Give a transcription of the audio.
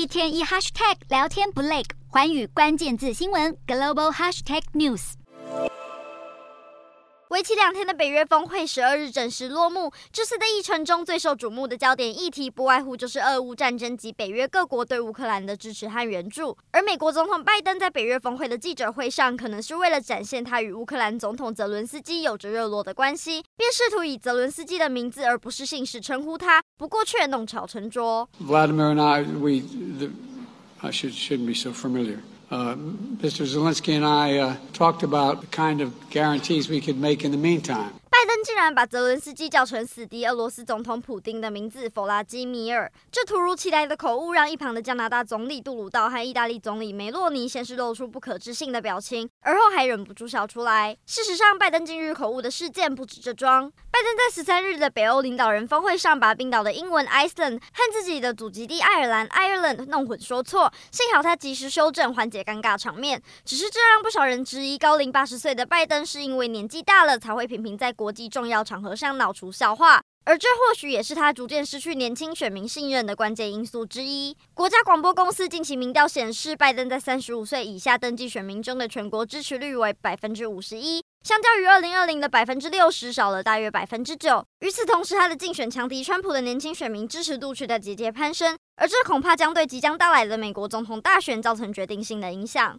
一天一 hashtag 聊天不累，环宇关键字新闻 global hashtag news。为期两天的北约峰会十二日正式落幕。这次的议程中最受瞩目的焦点议题，不外乎就是俄乌战争及北约各国对乌克兰的支持和援助。而美国总统拜登在北约峰会的记者会上，可能是为了展现他与乌克兰总统泽伦斯基有着热络的关系，便试图以泽伦斯基的名字而不是姓氏称呼他。不过却弄巧成拙。Vladimir and I, we, the, I should, shouldn't be so familiar. Uh, Mr. Zelensky and I uh, talked about the kind of guarantees we could make in the meantime. 拜登竟然把泽伦斯基叫成死敌俄罗斯总统普丁的名字弗拉基米尔，这突如其来的口误让一旁的加拿大总理杜鲁道和意大利总理梅洛尼先是露出不可置信的表情，而后还忍不住笑出来。事实上，拜登近日口误的事件不止这桩。拜登在十三日的北欧领导人峰会上，把冰岛的英文 Iceland 和自己的祖籍地爱尔兰 Ireland 弄混说错，幸好他及时修正，缓解尴尬场面。只是这让不少人质疑，高龄八十岁的拜登是因为年纪大了，才会频频在国际重要场合上闹出笑话，而这或许也是他逐渐失去年轻选民信任的关键因素之一。国家广播公司近期民调显示，拜登在三十五岁以下登记选民中的全国支持率为百分之五十一，相较于二零二零的百分之六十少了大约百分之九。与此同时，他的竞选强敌川普的年轻选民支持度却在节节攀升，而这恐怕将对即将到来的美国总统大选造成决定性的影响。